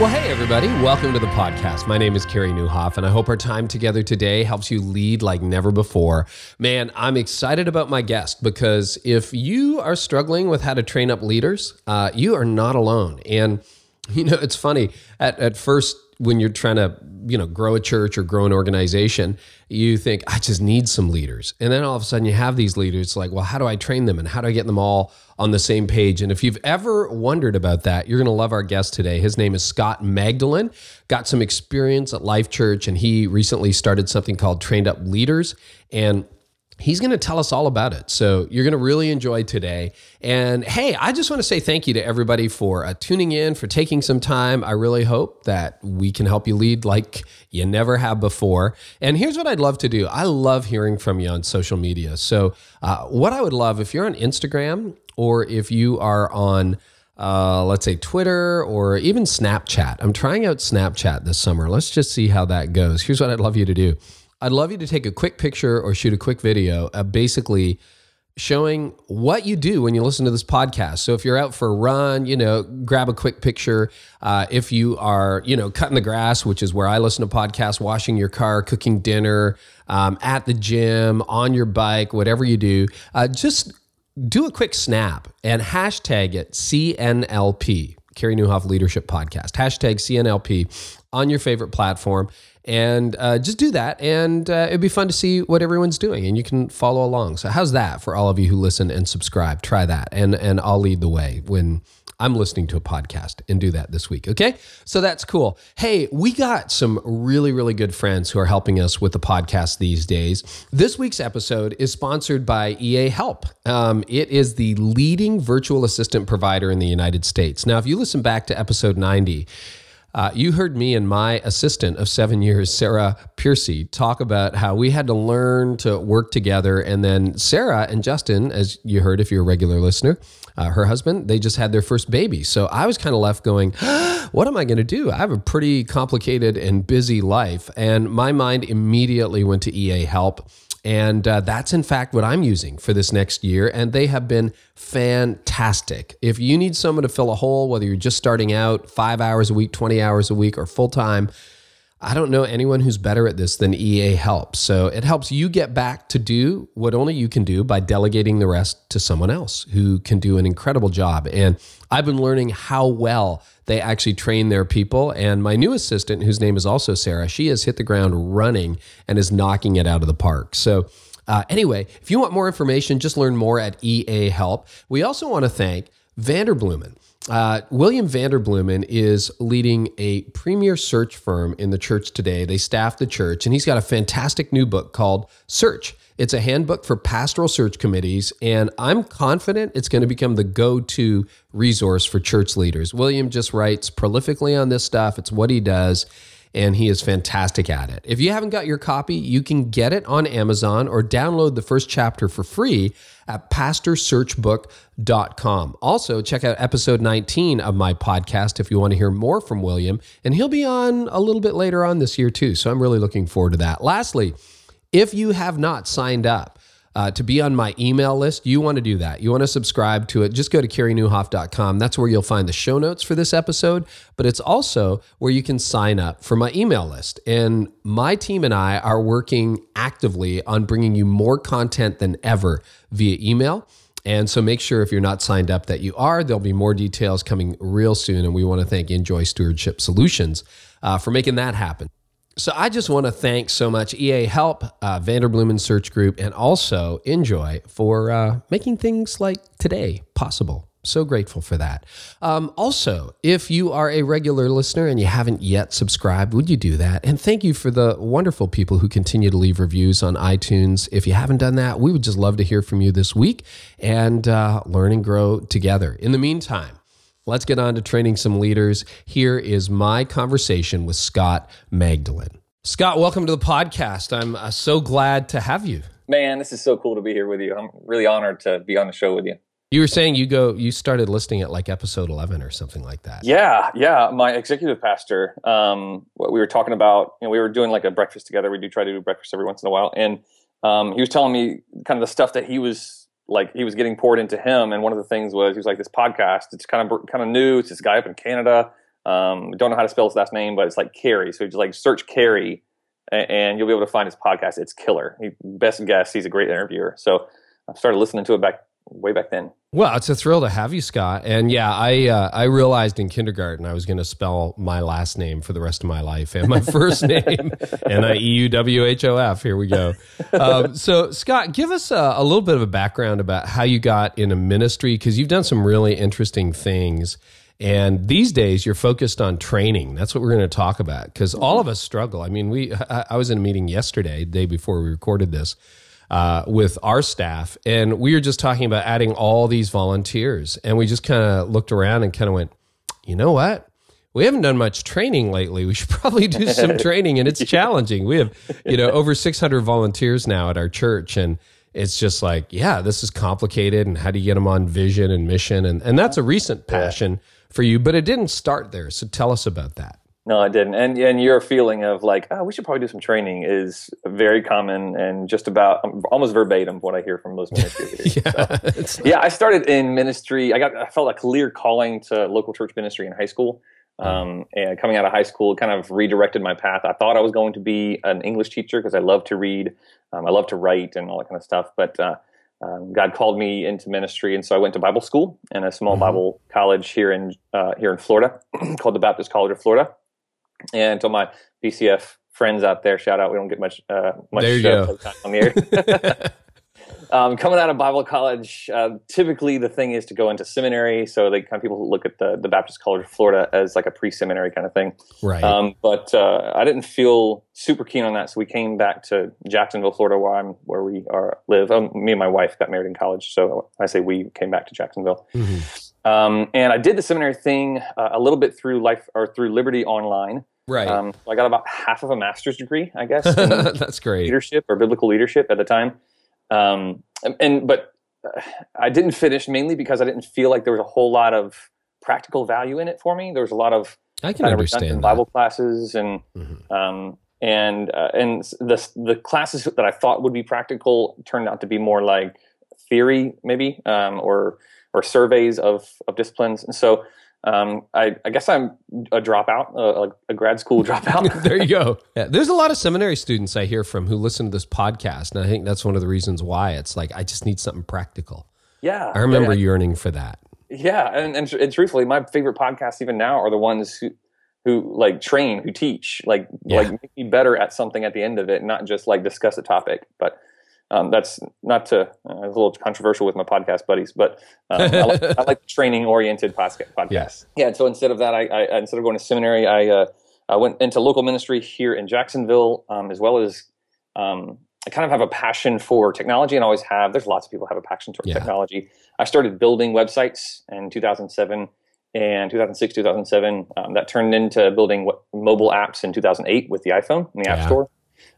Well, hey, everybody. Welcome to the podcast. My name is Carey Nieuwhof, and I hope our time together today helps you lead like never before. Man, I'm excited about my guest because if you are struggling with how to train up leaders, uh, you are not alone. And, you know, it's funny. At, at first, when you're trying to you know grow a church or grow an organization you think i just need some leaders and then all of a sudden you have these leaders like well how do i train them and how do i get them all on the same page and if you've ever wondered about that you're going to love our guest today his name is scott magdalein got some experience at life church and he recently started something called trained up leaders and He's going to tell us all about it. So you're going to really enjoy today. And hey, I just want to say thank you to everybody for uh, tuning in, for taking some time. I really hope that we can help you lead like you never have before. And here's what I'd love to do I love hearing from you on social media. So, uh, what I would love if you're on Instagram or if you are on uh, let's say Twitter or even Snapchat. I'm trying out Snapchat this summer. Let's just see how that goes. Here's what I'd love you to do I'd love you to take a quick picture or shoot a quick video of basically showing what you do when you listen to this podcast. So if you're out for a run, you know, grab a quick picture. Uh, if you are, you know, cutting the grass, which is where I listen to podcasts, washing your car, cooking dinner, um, at the gym, on your bike, whatever you do, uh, just do a quick snap and hashtag it CNLP, Carey Nieuwhof Leadership Podcast. Hashtag CNLP on your favorite platform. And uh, just do that. And uh, it'd be fun to see what everyone's doing and you can follow along. So how's that for all of you who listen and subscribe? Try that. And and i'll lead the way when i'm listening to a podcast and do that this week okay? So that's cool. Hey we got some really really good friends who are helping us with the podcast these days. This week's episode is sponsored by ea help. Um, it is the leading virtual assistant provider in the united states. Now if you listen back to episode 90 uh, you heard me and my assistant of seven years, Sarah Piercy, talk about how we had to learn to work together. And then Sarah and Justin, as you heard if you're a regular listener, uh, her husband, they just had their first baby. So I was kind of left going, what am I going to do? I have a pretty complicated and busy life. And my mind immediately went to EA Help. And uh, that's in fact what I'm using for this next year. And they have been fantastic. If you need someone to fill a hole, whether you're just starting out five hours a week, 20 hours a week, or full time, I don't know anyone who's better at this than EA Help. So it helps you get back to do what only you can do by delegating the rest to someone else who can do an incredible job. And I've been learning how well they actually train their people. And my new assistant, whose name is also Sarah, she has hit the ground running and is knocking it out of the park. So uh, anyway, if you want more information, just learn more at EA Help. We also want to thank Vanderbloemen. Uh, William Vanderbloemen is leading a premier search firm in the church today. They staff the church, and he's got a fantastic new book called Search. It's a handbook for pastoral search committees, and I'm confident it's going to become the go to resource for church leaders. William just writes prolifically on this stuff, it's what he does and he is fantastic at it. If you haven't got your copy, you can get it on Amazon or download the first chapter for free at pastorsearchbook.com. Also, check out episode 19 of my podcast if you want to hear more from William, and he'll be on a little bit later on this year too. So I'm really looking forward to that. Lastly, if you have not signed up, uh, to be on my email list, you want to do that. You want to subscribe to it. Just go to careynieuwhof.com. That's where you'll find the show notes for this episode, but it's also where you can sign up for my email list. And my team and I are working actively on bringing you more content than ever via email. And so make sure if you're not signed up that you are. There'll be more details coming real soon. And we want to thank Enjoy Stewardship Solutions uh, for making that happen. So I just want to thank so much EA Help, uh, Vanderbloemen Search Group, and also Enjoy for uh, making things like today possible. So grateful for that. Um, also, if you are a regular listener and you haven't yet subscribed, would you do that? And thank you for the wonderful people who continue to leave reviews on iTunes. If you haven't done that, we would just love to hear from you this week and uh, learn and grow together. In the meantime, Let's get on to training some leaders. Here is my conversation with Scott Magdalein. Scott, welcome to the podcast. I'm uh, so glad to have you. Man, this is so cool to be here with you. I'm really honored to be on the show with you. You were saying you go, you started listening at like episode 11 or something like that. Yeah, yeah. My executive pastor, um, what we were talking about, you know, we were doing like a breakfast together. We do try to do breakfast every once in a while, and um, he was telling me kind of the stuff that he was like he was getting poured into him. And one of the things was he was like this podcast. It's kind of kind of new. It's this guy up in Canada. Um, don't know how to spell his last name, but it's like Carey. So just like search Carey, and, and you'll be able to find his podcast. It's killer. He, best guess. He's a great interviewer. So I started listening to it back way back then. Well, it's a thrill to have you, Scott. And yeah, I uh, I realized in kindergarten I was going to spell my last name for the rest of my life and my first name N I E U W H O F. Here we go. Um, so, Scott, give us a, a, little bit of a background about how you got in a ministry because you've done some really interesting things. And these days, you're focused on training. That's what we're going to talk about because all of us struggle. I mean, we I, I was in a meeting yesterday, the day before we recorded this uh, with our staff, and we were just talking about adding all these volunteers, and we just kind of looked around and kind of went, you know what? We haven't done much training lately. We should probably do some training, and it's challenging. We have, you know, over 600 volunteers now at our church, and it's just like, yeah, this is complicated. And how do you get them on vision and mission? And and that's a recent passion for you, but it didn't start there. So tell us about that. No, I didn't. And and your feeling of like, oh, we should probably do some training is very common and just about almost verbatim what I hear from most ministry leaders. yeah, so, yeah, I started in ministry. I got I felt a clear calling to local church ministry in high school. Hmm. Um, and coming out of high school, kind of redirected my path. I thought I was going to be an English teacher because I love to read, um, I love to write, and all that kind of stuff. But uh, um, God called me into ministry, and so I went to Bible school in a small mm-hmm. Bible college here in uh, here in Florida, called the Baptist College of Florida. And to my BCF friends out there, shout out. We don't get much uh, much there you uh, go. time on the air. um, coming out of Bible college, uh, typically the thing is to go into seminary. So they kind of people look at the the Baptist College of Florida as like a pre seminary kind of thing. Right. Um, but uh, I didn't feel super keen on that, so we came back to Jacksonville, Florida, where I'm where we are live. Um, me and my wife got married in college, so I say we came back to Jacksonville. Mm-hmm. Um, and I did the seminary thing uh, a little bit through life or through Liberty Online. Right. Um, so I got about half of a master's degree, I guess. That's great. Leadership or biblical leadership at the time. Um, and, but uh, I didn't finish mainly because I didn't feel like there was a whole lot of practical value in it for me. There was a lot of I can understand Bible classes and mm-hmm. um, and uh, and the the classes that I thought would be practical turned out to be more like theory, maybe um, or or surveys of of disciplines. And so um, I, I, guess I'm a dropout, a, a grad school dropout. there you go. Yeah, there's a lot of seminary students I hear from who listen to this podcast, and I think that's one of the reasons why it's like I just need something practical. Yeah, I remember yeah. yearning for that. Yeah, and, and, and truthfully, my favorite podcasts even now are the ones who who like train, who teach, like yeah. like make me better at something at the end of it, not just like discuss a topic, but um, that's not to uh, a little controversial with my podcast buddies, but um, I, like, I, like, training oriented podcast. Yes. Yeah. So instead of that, I, I, instead of going to seminary, I, uh, I went into local ministry here in Jacksonville, um, as well as um, I kind of have a passion for technology and always have. There's lots of people have a passion for yeah. technology. I started building websites in 2007 and 2006, 2007. Um, that turned into building what, mobile apps in 2008 with the iPhone in the yeah. App Store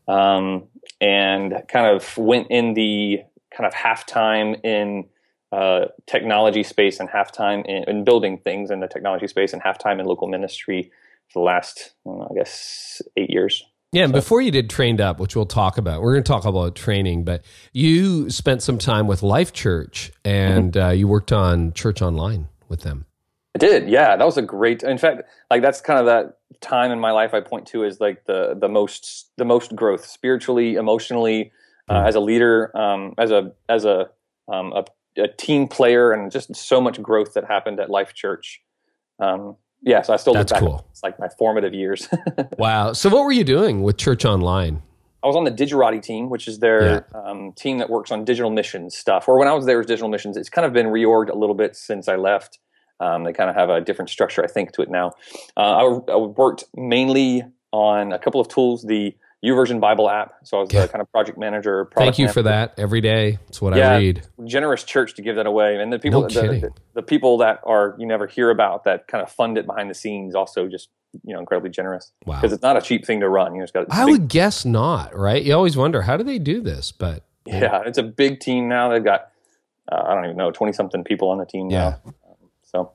um, and kind of went in the kind of halftime in uh, technology space and halftime in, in, building things in the technology space and halftime in local ministry for the last, I guess, eight years. Yeah, and so. before you did Trained Up, which we'll talk about, we're going to talk about training, but you spent some time with Life Church and mm-hmm. uh, you worked on Church Online with them. I did, yeah. That was a great. In fact, like that's kind of that time in my life I point to as like the the most the most growth spiritually, emotionally, uh, hmm. as a leader, um, as a as a, um, a, a team player, and just so much growth that happened at Life Church. Um, yeah, so I still that's. Cool. It's like my formative years. wow. So what were you doing with Church Online? I was on the Digerati team, which is their yeah. um, team that works on digital missions stuff. Or when I was there, was digital missions. It's kind of been reorged a little bit since I left. Um, they kind of have a different structure, I think, to it now. Uh, I, I, worked mainly on a couple of tools, the YouVersion Bible app. So I was the kind of project manager. Thank you manager. for that every day. It's what yeah, I read. Generous church to give that away, and the people, no the, the, the, people that are you never hear about that kind of fund it behind the scenes, also just you know incredibly generous. Wow, because it's not a cheap thing to run. You know, got. I big, would guess not. Right? You always wonder how do they do this, but yeah, it's a big team now. They've got uh, I don't even know, 20 something people on the team Yeah. now. So,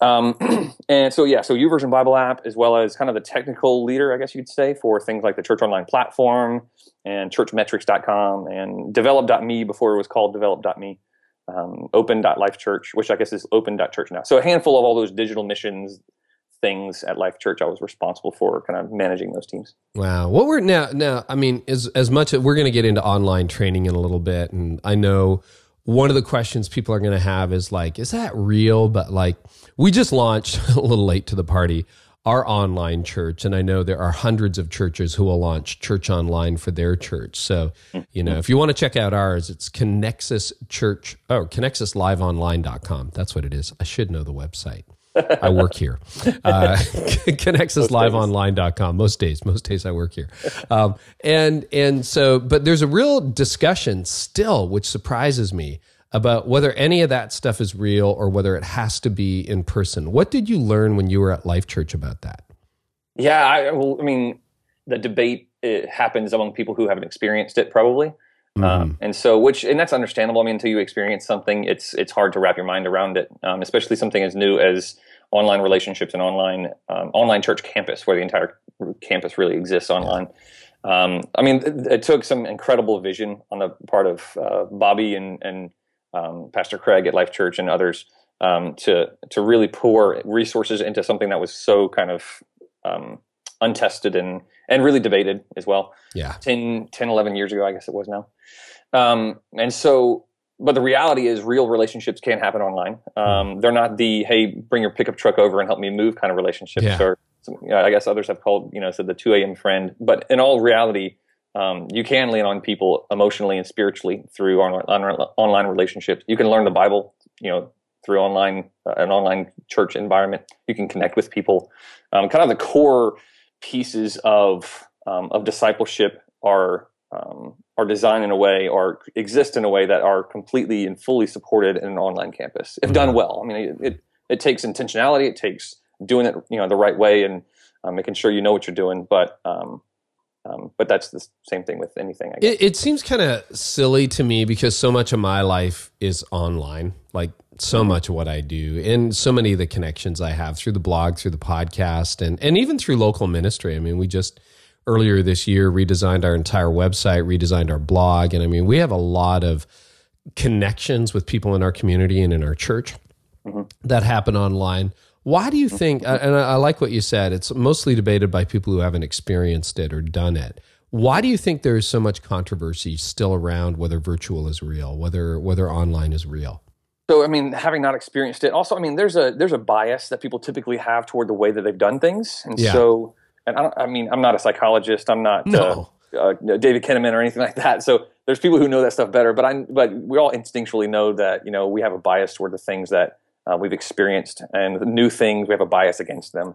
um, and so, yeah, so YouVersion Bible app, as well as kind of the technical leader, I guess you'd say, for things like the Church Online platform and churchmetrics.com and develop.me before it was called develop.me, um, open.lifechurch, which I guess is open.church now. So a handful of all those digital missions things at Life Church I was responsible for kind of managing those teams. Wow. What we're now now I mean as as much as we're going to get into online training in a little bit and I know one of the questions people are going to have is like is that real but like we just launched a little late to the party our online church and I know there are hundreds of churches who will launch church online for their church. So, you know, if you want to check out ours, it's Connexus Church oh, connexusliveonline.com. That's what it is. I should know the website. I work here. Uh, ConnexusLiveOnline.com. Most days, most days I work here. Um, and and so, but there's a real discussion still, which surprises me about whether any of that stuff is real or whether it has to be in person. What did you learn when you were at Life Church about that? Yeah, I, well, I mean, the debate it happens among people who haven't experienced it, probably. Mm-hmm. Um, and so, which, and that's understandable. I mean, until you experience something, it's it's hard to wrap your mind around it, um, especially something as new as online relationships and online um, online church campus, where the entire campus really exists online. Um, I mean, it, it, took some incredible vision on the part of uh, Bobby and and um, Pastor Craig at Life Church and others um, to to really pour resources into something that was so kind of um, untested and and really debated as well. Yeah. 10, 10 11 years ago, I guess it was now. Um, and so, but the reality is real relationships can't happen online. Um, they're not the, hey, bring your pickup truck over and help me move kind of relationships. Yeah. Or you know, I guess others have called, you know, said the 2 a.m. friend. But in all reality, um, you can lean on people emotionally and spiritually through on, on, online relationships. You can learn the Bible, you know, through online uh, an online church environment. You can connect with people. Um, kind of the core pieces of um, of discipleship are um, are designed in a way or exist in a way that are completely and fully supported in an online campus if done well. I mean, it it, it takes intentionality. It takes doing it you know the right way and uh, making sure you know what you're doing. But um, um, but that's the same thing with anything. I guess. It, it seems kind of silly to me because so much of my life is online. Like so much of what I do, and so many of the connections I have through the blog, through the podcast, and and even through local ministry. I mean, we just earlier this year redesigned our entire website, redesigned our blog, and I mean, we have a lot of connections with people in our community and in our church mm-hmm. that happen online. Why do you think? And I, I like what you said. It's mostly debated by people who haven't experienced it or done it. Why do you think there is so much controversy still around whether virtual is real, whether whether online is real? So I mean, having not experienced it, also I mean, there's a there's a bias that people typically have toward the way that they've done things, and Yeah. so and I, don't, I mean, I'm not a psychologist, I'm not No. uh, uh, David Kinnaman or anything like that. So there's people who know that stuff better, but I but we all instinctually know that you know we have a bias toward the things that uh, we've experienced, and the new things we have a bias against them,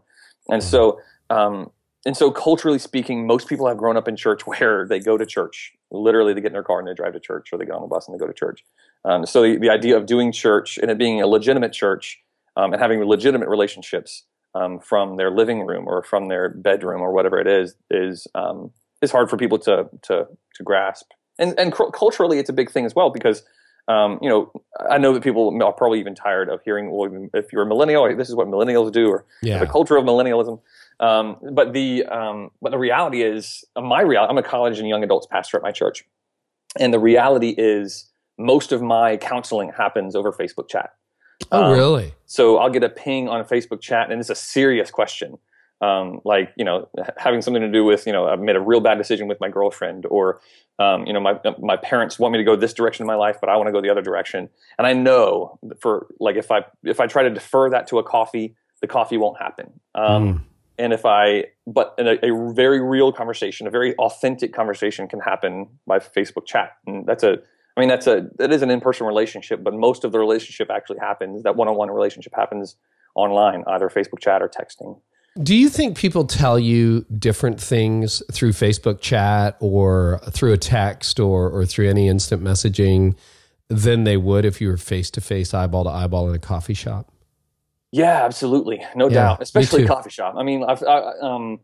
and so. Um, and so, culturally speaking, most people have grown up in church where they go to church. Literally, they get in their car and they drive to church, or they get on the bus and they go to church. Um, so the, the idea of doing church and it being a legitimate church um, and having legitimate relationships um, from their living room or from their bedroom or whatever it is is um, is hard for people to to to grasp. And and cu- culturally, it's a big thing as well because um, you know I know that people are probably even tired of hearing well if you're a millennial, this is what millennials do, or Yeah. the culture of millennialism. Um, but the um, but the reality is uh, my reality. I'm a college and young adults pastor at my church, and the reality is most of my counseling happens over Facebook chat. Oh, Um, really? So I'll get a ping on a Facebook chat, and it's a serious question, um, like you know, having something to do with you know, I've made a real bad decision with my girlfriend, or um, you know, my my parents want me to go this direction in my life, but I want to go the other direction, and I know for like if I if I try to defer that to a coffee, the coffee won't happen. Um, Mm. And if I, but in a, a very real conversation, a very authentic conversation can happen by Facebook chat, and that's a, I mean, that's a, that is an in-person relationship, but most of the relationship actually happens, that one-on-one relationship happens online, either Facebook chat or texting. Do you think people tell you different things through Facebook chat or through a text or, or through any instant messaging than they would if you were face to face, eyeball to eyeball in a coffee shop? Yeah, absolutely, no Yeah, doubt, especially coffee shop. I mean, I've, I, um,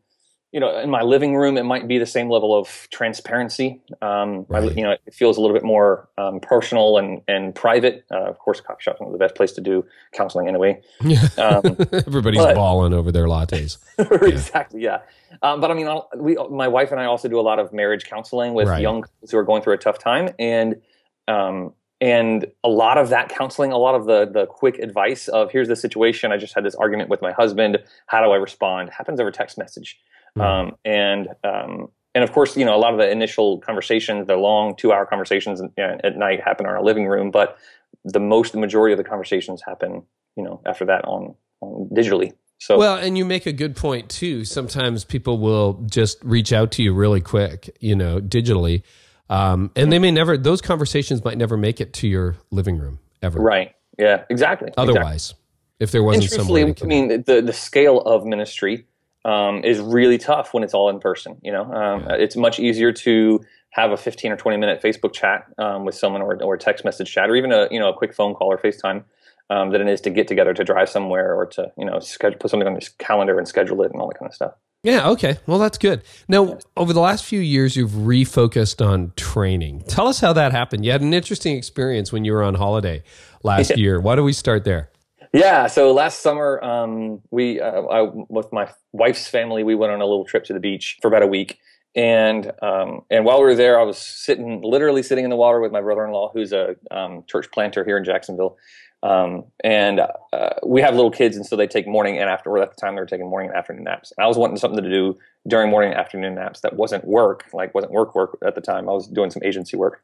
you know, in my living room, it might be the same level of transparency. Um, right. I, you know, it feels a little bit more um, personal and and private. Uh, of course, coffee shop's not the best place to do counseling anyway. Um, Everybody's but, balling over their lattes. exactly, yeah. Um, but I mean, we, my wife and I also do a lot of marriage counseling with right. young couples who are going through a tough time, and um, and a lot of that counseling, a lot of the the quick advice of here's the situation. I just had this argument with my husband. How do I respond? Happens over text message. Mm-hmm. Um, and um, and of course, you know, a lot of the initial conversations, the long two hour conversations at night happen in our living room, but the most, the majority of the conversations happen, you know, after that on, on digitally. So well, and you make a good point too. Sometimes people will just reach out to you really quick, you know, digitally, um, and they may never. Those conversations might never make it to your living room ever. Right. Yeah. Exactly. Otherwise, exactly. if there wasn't some I mean, the the scale of ministry um, is really tough when it's all in person. You know, um, it's much easier to have a 15 or 20 minute Facebook chat um, with someone or, or text message chat or even a, you know, a quick phone call or FaceTime um, than it is to get together to drive somewhere or to, you know, schedule, put something on your calendar and schedule it and all that kind of stuff. Yeah. Okay. Well, that's good. Now, over the last few years, you've refocused on training. Tell us how that happened. You had an interesting experience when you were on holiday last year. Why don't we start there? Yeah, so last summer, um, we uh, I, with my wife's family, we went on a little trip to the beach for about a week, and um, and while we were there, I was sitting, literally sitting in the water with my brother-in-law, who's a um, church planter here in Jacksonville, um, and uh, we have little kids, and so they take morning and afternoon. At the time, they were taking morning and afternoon naps. And I was wanting something to do during morning and afternoon naps that wasn't work, like wasn't work work at the time. I was doing some agency work,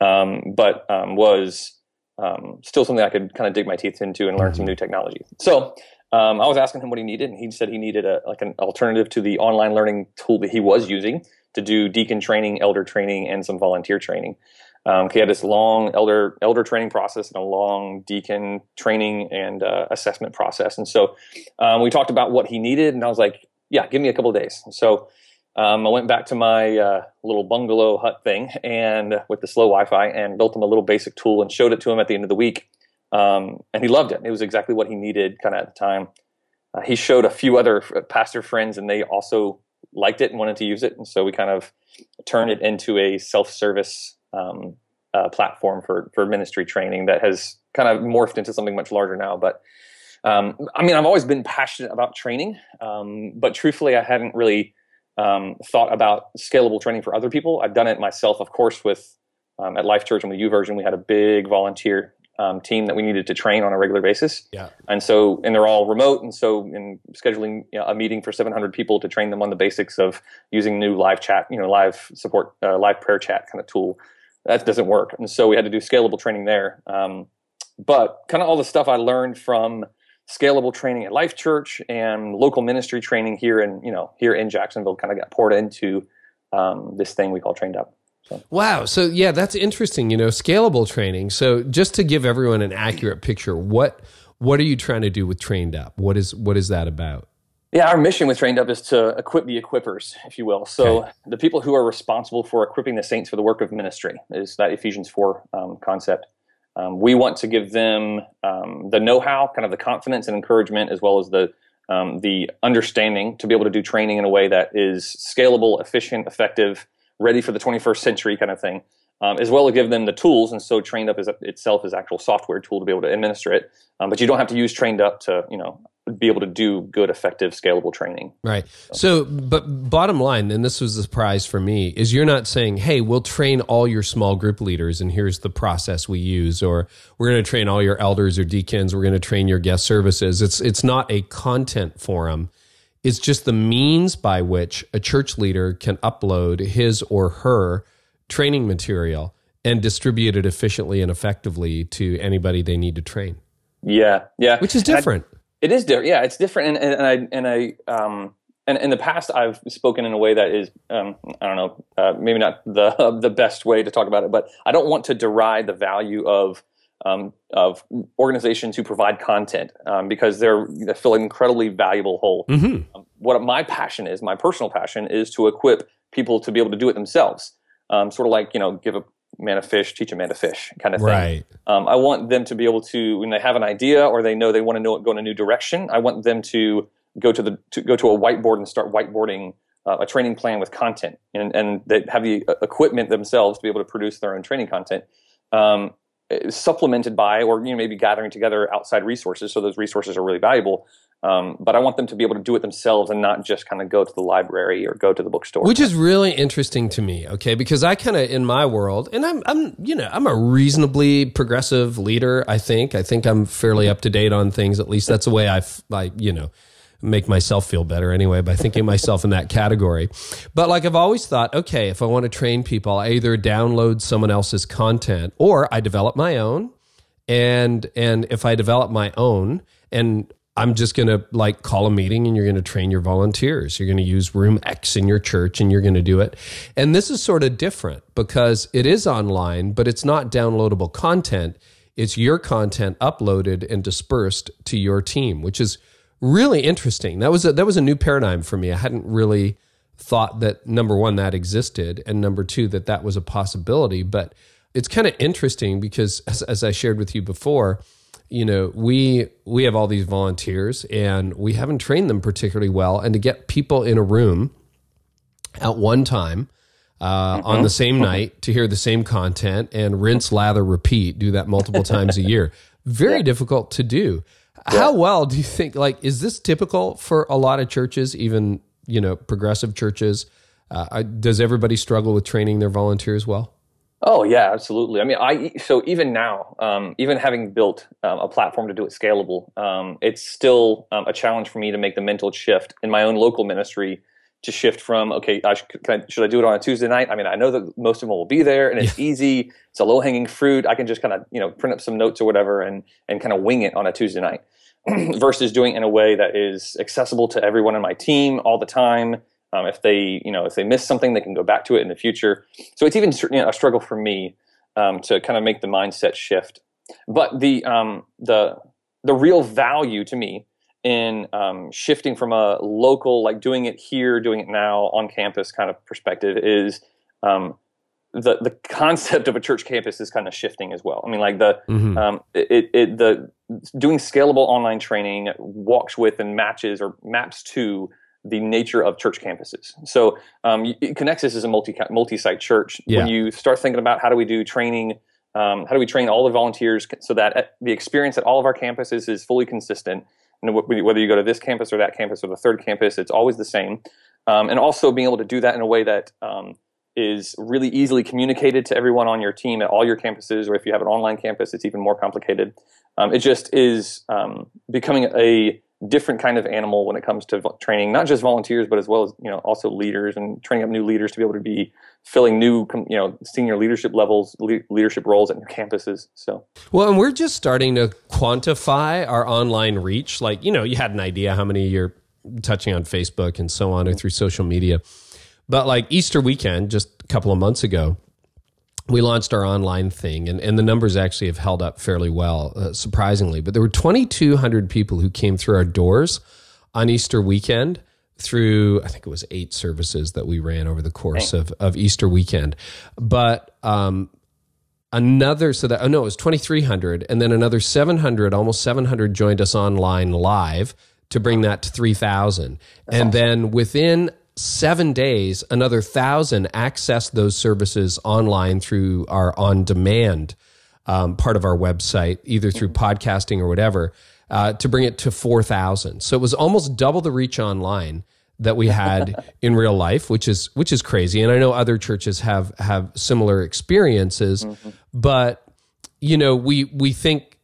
um, but um, was um, still something I could kind of dig my teeth into and learn some mm-hmm. new technology. So um, I was asking him what he needed, and he said he needed a like an alternative to the online learning tool that he was using to do deacon training, elder training, and some volunteer training. Um, he had this long elder elder training process and a long deacon training and uh, assessment process, and so um, we talked about what he needed, and I was like, "Yeah, give me a couple days." So um, I went back to my uh, little bungalow hut thing and with the slow Wi-Fi and built him a little basic tool and showed it to him at the end of the week. Um, and he loved it. It was exactly what he needed kind of at the time. Uh, he showed a few other pastor friends and they also liked it and wanted to use it. And so we kind of turned it into a self-service um, uh, platform for, for ministry training that has kind of morphed into something much larger now. But um, I mean, I've always been passionate about training, um, but truthfully, I hadn't really um, thought about scalable training for other people. I've done it myself, of course, with um, at Life Church and with YouVersion, we had a big volunteer um, team that we needed to train on a regular basis. Yeah. And so, and they're all remote. And so, in scheduling you know, a meeting for 700 people to train them on the basics of using new live chat, you know, live support, uh, live prayer chat kind of tool, that doesn't work. And so, we had to do scalable training there. Um, but kind of all the stuff I learned from scalable training at Life Church and local ministry training here in you know here in Jacksonville kind of got poured into um, this thing we call Trained Up. So. Wow. So yeah, that's interesting. You know, scalable training. So just to give everyone an accurate picture, what what are you trying to do with Trained Up? What is what is that about? Yeah, our mission with Trained Up is to equip the equippers, if you will. So okay. the people who are responsible for equipping the saints for the work of ministry is that Ephesians four um, concept. Um, we want to give them um, the know-how, kind of the confidence and encouragement, as well as the um, the understanding to be able to do training in a way that is scalable, efficient, effective, ready for the 21st century kind of thing, um, as well as give them the tools. And so, trained up is itself is actual software tool to be able to administer it. Um, but you don't have to use trained up to you know be able to do good, effective, scalable training. Right. So, but bottom line, and this was the surprise for me, is you're not saying, hey, we'll train all your small group leaders and here's the process we use, or we're going to train all your elders or deacons, we're going to train your guest services. It's, it's not a content forum. It's just the means by which a church leader can upload his or her training material and distribute it efficiently and effectively to anybody they need to train. Yeah, yeah. Which is different. It is different. Yeah, it's different. And, and, and I and I um and in the past I've spoken in a way that is um I don't know uh, maybe not the uh, the best way to talk about it, but I don't want to deride the value of um, of organizations who provide content um, because they're they fill an incredibly valuable hole. Mm-hmm. Um, what my passion is, my personal passion, is to equip people to be able to do it themselves. Um, sort of like you know, give a man a fish, teach a man to fish kind of thing. Right. Um, I want them to be able to, when they have an idea or they know they want to know, go in a new direction, I want them to go to the to go to a whiteboard and start whiteboarding uh, a training plan with content and, and that have the uh, equipment themselves to be able to produce their own training content. Um, supplemented by or you know maybe gathering together outside resources so those resources are really valuable um, but i want them to be able to do it themselves and not just kind of go to the library or go to the bookstore which is really interesting to me okay because i kind of in my world and i'm i'm you know i'm a reasonably progressive leader i think i think i'm fairly up to date on things at least that's the way i i you know make myself feel better anyway by thinking myself in that category. But like I've always thought, okay, if I want to train people, I either download someone else's content or I develop my own. And and if I develop my own and I'm just going to like call a meeting and you're going to train your volunteers. You're going to use room X in your church and you're going to do it. And this is sort of different because it is online, but it's not downloadable content. It's your content uploaded and dispersed to your team, which is really interesting. That was a, that was a new paradigm for me. I hadn't really thought that number one that existed, and number two that that was a possibility. But it's kind of interesting because, as, as I shared with you before, you know we we have all these volunteers and we haven't trained them particularly well, and to get people in a room at one time. Uh, mm-hmm. on the same night to hear the same content and rinse, lather, repeat, do that multiple times a year. Very yeah. difficult to do. Yeah. How well do you think? Like, is this typical for a lot of churches, even you know, progressive churches? Uh, does everybody struggle with training their volunteers well? Oh yeah, absolutely. I mean, I so even now, um, even having built um, a platform to do it scalable, um, it's still um, a challenge for me to make the mental shift in my own local ministry to shift from okay, I should, I, should I do it on a Tuesday night? I mean, I know that most of them will be there, and it's yeah. easy. It's a low hanging fruit. I can just kind of you know print up some notes or whatever, and and kind of wing it on a Tuesday night. versus doing it in a way that is accessible to everyone in my team all the time. Um, if they, you know, if they miss something, they can go back to it in the future. So it's even you know, a struggle for me um, to kind of make the mindset shift. But the um, the the real value to me in um, shifting from a local, like doing it here, doing it now on campus kind of perspective is um, the the concept of a church campus is kind of shifting as well. I mean, like the mm-hmm. um, it, it the doing scalable online training walks with and matches or maps to the nature of church campuses. So um, Connexus is a multi multi site church. Yeah. When you start thinking about how do we do training, um, how do we train all the volunteers so that uh, the experience at all of our campuses is fully consistent. And whether you go to this campus or that campus or the third campus, it's always the same. Um, and also being able to do that in a way that um, is really easily communicated to everyone on your team at all your campuses, or if you have an online campus, it's even more complicated. Um, it just is um, becoming a different kind of animal when it comes to training, not just volunteers, but as well as you know also leaders and training up new leaders to be able to be filling new you know senior leadership levels, le- leadership roles at your campuses. So well, and we're just starting to quantify our online reach. Like you know, you had an idea how many you're touching on Facebook and so on, or mm-hmm. through social media but like Easter weekend, just a couple of months ago, we launched our online thing, and, and the numbers actually have held up fairly well, uh, surprisingly. But there were 2,200 people who came through our doors on Easter weekend through, I think it was eight services that we ran over the course of, of Easter weekend. But um, another, so that, oh no, it was 2,300. And then another 700, almost 700 joined us online live to bring that to 3,000. And awesome. then within seven days, another thousand access those services online through our on demand um, part of our website, either through podcasting or whatever, uh, to bring it to 4,000. So it was almost double the reach online that we had in real life, which is which is crazy. And I know other churches have have similar experiences, mm-hmm. but you know, we we think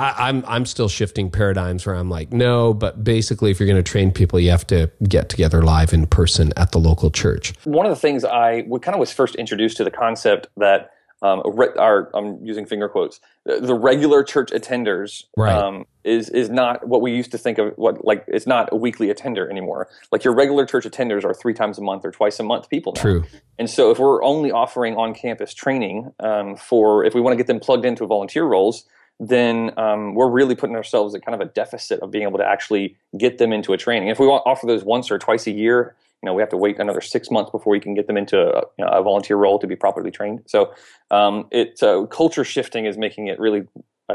I, am I'm, I'm still shifting paradigms where I'm like, no, but basically, if you're going to train people, you have to get together live in person at the local church. One of the things I kind of was first introduced to the concept that um, are I'm using finger quotes the regular church attenders right. um, is is not what we used to think of what like it's not a weekly attender anymore. Like your regular church attenders are three times a month or twice a month people now. True. And so if we're only offering on campus training um, for if we want to get them plugged into volunteer roles then um, we're really putting ourselves at kind of a deficit of being able to actually get them into a training. If we want offer those once or twice a year, you know, we have to wait another six months before we can get them into a, you know, a volunteer role to be properly trained. So, um, it uh, culture shifting is making it really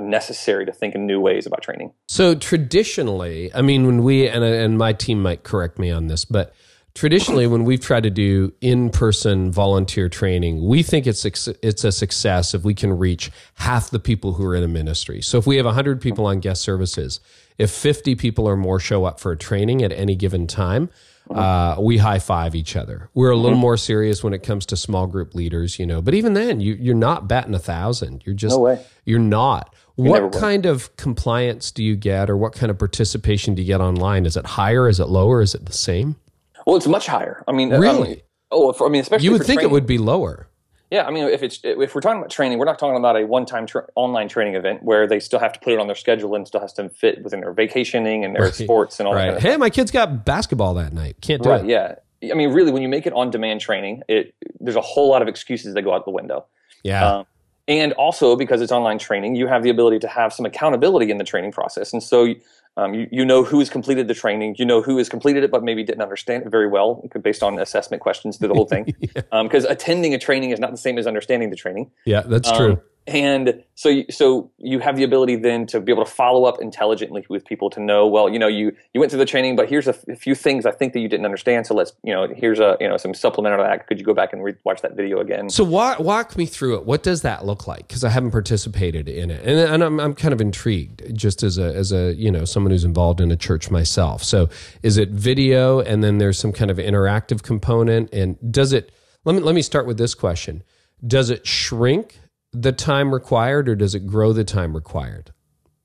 necessary to think in new ways about training. So traditionally, I mean, when we and and my team might correct me on this, but traditionally when we've tried to do in-person volunteer training we think it's it's a success if we can reach half the people who are in a ministry so if we have 100 people on guest services if 50 people or more show up for a training at any given time uh, we high five each other. We're a little mm-hmm. more serious when it comes to small group leaders, you know. But even then, you, you're not batting a thousand. You're just no way. You're not. You what kind of compliance do you get, or what kind of participation do you get online? Is it higher? Is it lower? Is it the same? Well, it's much higher. I mean, really? Um, oh, for, I mean, especially you would think training. it would be lower. Yeah, I mean, if it's if we're talking about training, we're not talking about a one-time tra- online training event where they still have to put it on their schedule and still has to fit within their vacationing and their right. sports and all right. that. hey, my kids got basketball that night. Can't do right, it. Yeah, I mean, really, when you make it on-demand training, it there's a whole lot of excuses that go out the window. Yeah. Um, and also because it's online training, you have the ability to have some accountability in the training process, and so um, you, you know who has completed the training. You know who has completed it, but maybe didn't understand it very well based on assessment questions through the whole thing. Because yeah. um, attending a training is not the same as understanding the training. Yeah, that's um, true and so you, so you have the ability then to be able to follow up intelligently with people to know well you know you you went through the training but here's a, f- a few things i think that you didn't understand. So let's you know here's a you know some supplemental that could you go back and re- watch that video again? So walk, walk me through it. What does that look like? Because i haven't participated in it. And, and I'm, I'm kind of intrigued just as a as a you know someone who's involved in a church myself. So is it video and then there's some kind of interactive component? And does it let me let me start with this question. Does it shrink the time required or does it grow the time required?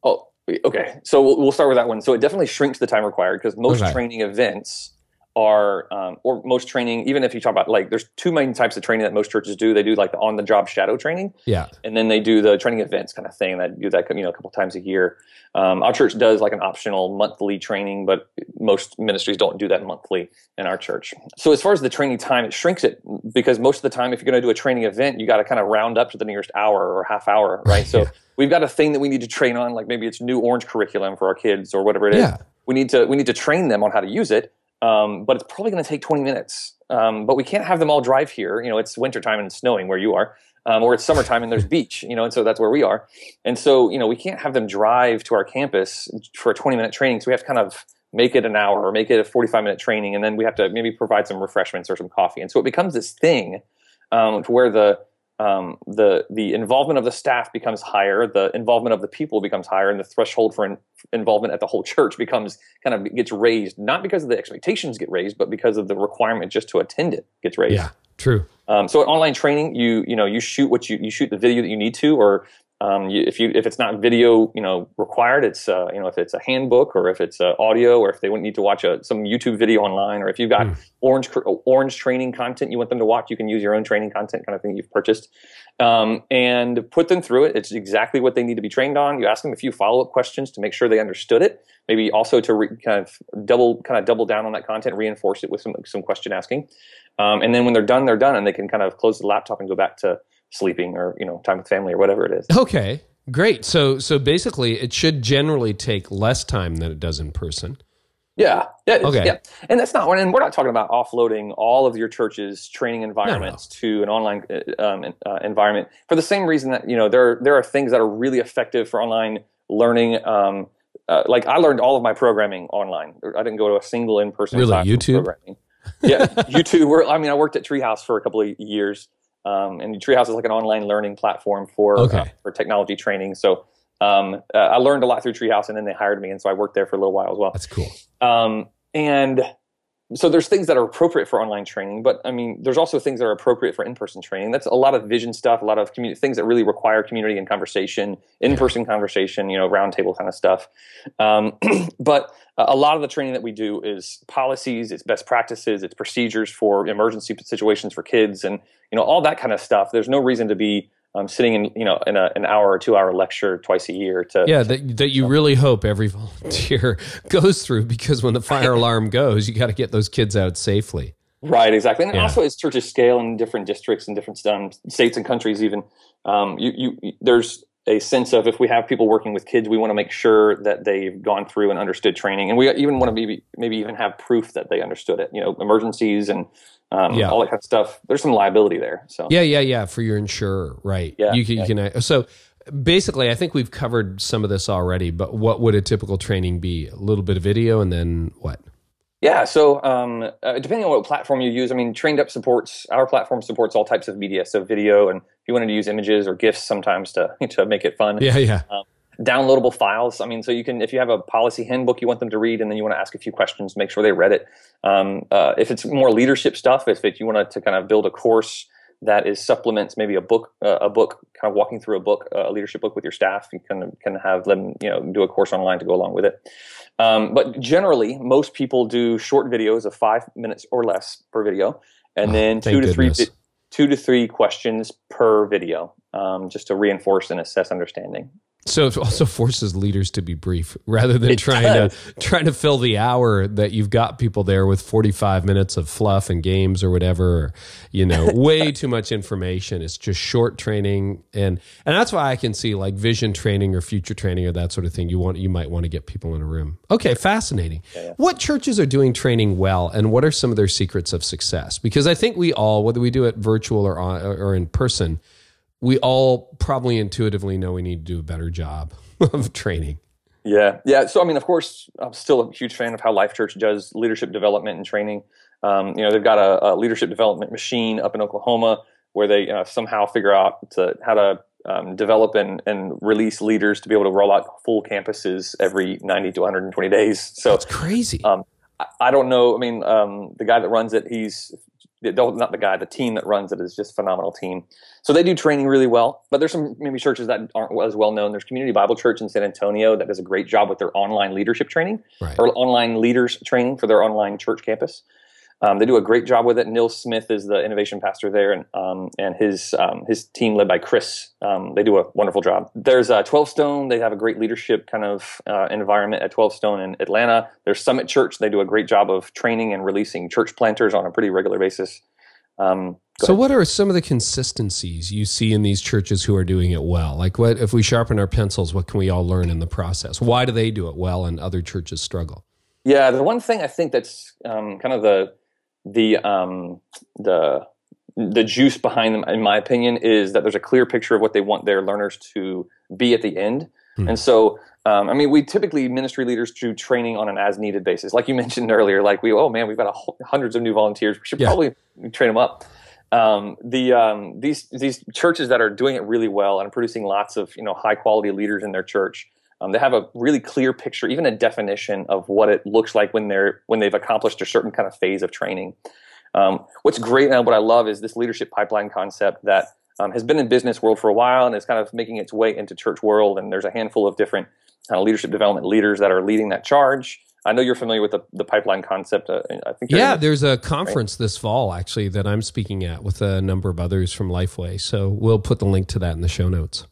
Oh, okay. So we'll, we'll start with that one. So it definitely shrinks the time required because most okay. training events are, um, or most training, even if you talk about like, there's two main types of training that most churches do. They do like the on the job shadow training. Yeah. And then they do the training events kind of thing that do that, you know, a couple times a year. Um, our church does like an optional monthly training, but most ministries don't do that monthly in our church. So as far as the training time, it shrinks it because most of the time, if you're going to do a training event, you got to kind of round up to the nearest hour or half hour, right? So yeah. we've got a thing that we need to train on, like maybe it's new orange curriculum for our kids or whatever it is. Yeah. We need to we need to train them on how to use it um, but it's probably going to take 20 minutes. Um, but we can't have them all drive here. You know, it's wintertime and it's snowing where you are, um, or it's summertime and there's beach. You know, and so that's where we are. And so you know, we can't have them drive to our campus for a 20 minute training. So we have to kind of make it an hour or make it a 45 minute training, and then we have to maybe provide some refreshments or some coffee. And so it becomes this thing um, to where the um, the the involvement of the staff becomes higher, the involvement of the people becomes higher, and the threshold for in, involvement at the whole church becomes kind of gets raised. Not because of the expectations get raised, but because of the requirement just to attend it gets raised. Yeah, true. Um, so online training, you you know you shoot what you you shoot the video that you need to, or um, you, if you if it's not video, you know, required, it's uh, you know if it's a handbook or if it's uh, audio or if they need to watch a, some YouTube video online or if you've got mm. orange orange training content you want them to watch, you can use your own training content kind of thing you've purchased, um, and put them through it. It's exactly what they need to be trained on. You ask them a few follow up questions to make sure they understood it. Maybe also to re- kind of double kind of double down on that content, reinforce it with some some question asking, um, and then when they're done, they're done, and they can kind of close the laptop and go back to sleeping or you know time with family or whatever it is. Okay, great. So so basically, it should generally take less time than it does in person. Yeah, yeah, okay. yeah, and that's not. And we're not talking about offloading all of your church's training environments no, no. to an online uh, um, uh, environment for the same reason that you know there there are things that are really effective for online learning. Um, uh, like I learned all of my programming online. I didn't go to a single in person really YouTube. Programming. Yeah, YouTube. I mean, I worked at Treehouse for a couple of years, um, and Treehouse is like an online learning platform for okay. uh, for technology training. So um, uh, I learned a lot through Treehouse, and then they hired me, and so I worked there for a little while as well. That's cool. Um, and so there's things that are appropriate for online training, but I mean, there's also things that are appropriate for in-person training. That's a lot of vision stuff, a lot of community things that really require community and conversation, in-person conversation, you know, roundtable kind of stuff. Um, but a lot of the training that we do is policies, it's best practices, it's procedures for emergency situations for kids, and you know, all that kind of stuff. There's no reason to be um, sitting in you know in a, an hour or two hour lecture twice a year to yeah that, that you really hope every volunteer goes through because when the fire alarm goes you got to get those kids out safely. Right exactly. And yeah. also as churches scale in different districts and different um, states and countries even. Um, you, you there's a sense of if we have people working with kids we want to make sure that they've gone through and understood training and we even want to maybe maybe even have proof that they understood it you know emergencies and um, yeah. all that kind of stuff. There's some liability there. So yeah, yeah, yeah, for your insurer, right? Yeah, you can, yeah. you can. Uh, so basically, I think we've covered some of this already. But what would a typical training be? A little bit of video, and then what? Yeah, so um, uh, depending on what platform you use, I mean, Trained Up supports our platform supports all types of media, so video, and if you wanted to use images or GIFs sometimes to to make it fun. Yeah, yeah. Um, downloadable files. I mean, so you can if you have a policy handbook you want them to read, and then you want to ask a few questions, make sure they read it. Um, uh, if it's more leadership stuff, if it, you want to kind of build a course that is supplements maybe a book uh, a book kind of walking through a book a leadership book with your staff you can can have them you know do a course online to go along with it um, but generally most people do short videos of five minutes or less per video and Oh, then two to three goodness. vi- two to three questions per video um, just to reinforce and assess understanding So it also forces leaders to be brief rather than It trying does. to trying to fill the hour that you've got people there with 45 minutes of fluff and games or whatever, or, you know, way too much information. It's just short training and and that's why I can see like vision training or future training or that sort of thing. You want you might want to get people in a room. Okay, fascinating. What churches are doing training well and what are some of their secrets of success? Because I think we all whether we do it virtual or on, or in person, we all probably intuitively know we need to do a better job of training. Yeah, yeah. So I mean, of course, I'm still a huge fan of how Life Church does leadership development and training. Um, you know, they've got a, a leadership development machine up in Oklahoma where they uh, somehow figure out to, how to um, develop and, and release leaders to be able to roll out full campuses every 90 to 120 days. So It's crazy. um, I, I don't know. I mean, um, the guy that runs it, he's not the guy, the team that runs it is just a phenomenal team. So they do training really well. But there's some maybe churches that aren't as well known. There's Community Bible Church in San Antonio that does a great job with their online leadership training right. or online leaders training for their online church campus. Um, they do a great job with it. Neil Smith is the innovation pastor there, and um, and his um, his team led by Chris. Um, they do a wonderful job. There's uh, 12 Stone. They have a great leadership kind of uh, environment at 12 Stone in Atlanta. There's Summit Church. They do a great job of training and releasing church planters on a pretty regular basis. Um, So, what are some of the consistencies you see in these churches who are doing it well? Like, what if we sharpen our pencils? What can we all learn in the process? Why do they do it well and other churches struggle? Yeah, the one thing I think that's um, kind of the the um, the the juice behind them, in my opinion, is that there's a clear picture of what they want their learners to be at the end. Hmm. And so, um, I mean, we typically ministry leaders do training on an as needed basis, like you mentioned earlier. Like we, oh man, we've got a, hundreds of new volunteers. We should Yeah. probably train them up. Um, the um, these these churches that are doing it really well and producing lots of you know high quality leaders in their church. Um, they have a really clear picture, even a definition of what it looks like when they're when they've accomplished a certain kind of phase of training. Um, what's great and what I love is this leadership pipeline concept that um, has been in business world for a while and is kind of making its way into church world. And there's a handful of different kind of leadership development leaders that are leading that charge. I know you're familiar with the, the pipeline concept. Uh, I think Yeah, in- there's a conference this fall actually that I'm speaking at with a number of others from Lifeway. So we'll put the link to that in the show notes.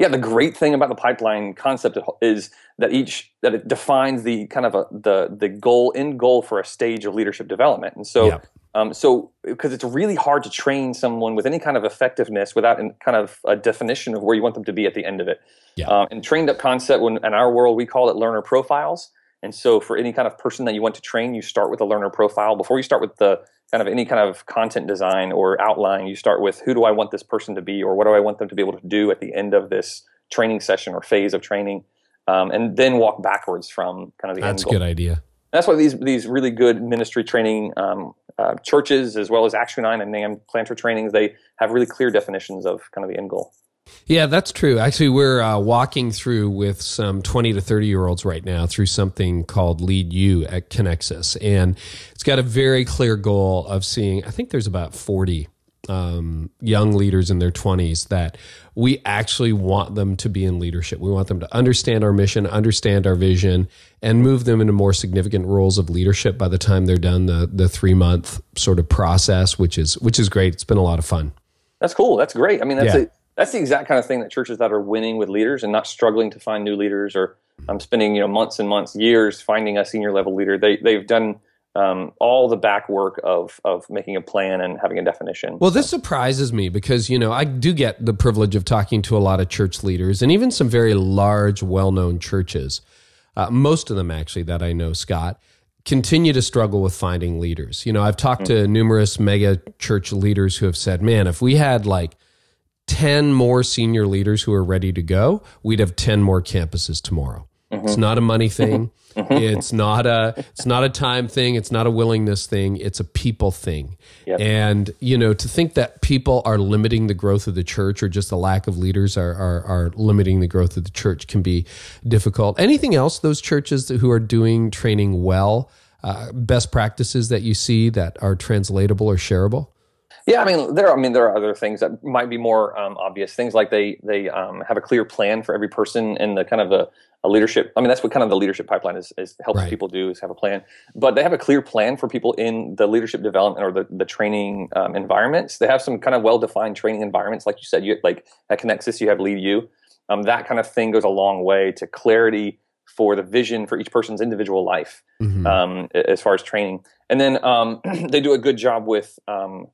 Yeah, the great thing about the pipeline concept is that each that it defines the kind of a, the the goal end goal for a stage of leadership development, and so Yeah. Um, so because it's really hard to train someone with any kind of effectiveness without an, kind of a definition of where you want them to be at the end of it. Yeah. Um, and trained up concept, when in our world we call it learner profiles. And so for any kind of person that you want to train, you start with a learner profile before you start with the kind of any kind of content design or outline. You start with who do I want this person to be, or what do I want them to be able to do at the end of this training session or phase of training, um, and then walk backwards from kind of the end. That's a good idea. That's why these these really good ministry training um, uh, churches, as well as Action Nine and NAMB planter trainings, they have really clear definitions of kind of the end goal. Yeah, that's true. Actually, we're uh, walking through with some 20 to 30 year olds right now through something called Lead You at Connexus. And it's got a very clear goal of seeing, I think there's about 40 um, young leaders in their 20s that we actually want them to be in leadership. We want them to understand our mission, understand our vision, and move them into more significant roles of leadership by the time they're done the, the three month sort of process, which is, which is great. It's been a lot of fun. That's cool. That's great. I mean, that's Yeah. a, that's the exact kind of thing that churches that are winning with leaders and not struggling to find new leaders or um, spending you know months and months, years finding a senior level leader. They they've done um, all the back work of of making a plan and having a definition. Well, this surprises me because, you know, I do get the privilege of talking to a lot of church leaders and even some very large, well known churches. Uh, most of them, actually, that I know, Scott, continue to struggle with finding leaders. You know, I've talked to numerous mega church leaders who have said, man, if we had like 10 more senior leaders who are ready to go, we'd have 10 more campuses tomorrow. It's not a money thing. Mm-hmm. It's not a it's not a time thing. It's not a willingness thing. It's a people thing. Yep. And you know, to think that people are limiting the growth of the church, or just the lack of leaders are, are are limiting the growth of the church, can be difficult. Anything else? Those churches who are doing training well, uh, best practices that you see that are translatable or shareable. Yeah, I mean there. I mean there are other things that might be more um, obvious. Things like they they um, have a clear plan for every person in the kind of the a leadership. I mean that's what kind of the leadership pipeline is, is helps right. people do is have a plan. But they have a clear plan for people in the leadership development or the the training um, environments. They have some kind of well defined training environments, like you said. You like at Connexus, you have Lead You. Um, that kind of thing goes a long way to clarity for the vision for each person's individual life mm-hmm. um, as far as training. And then um, they do a good job with um,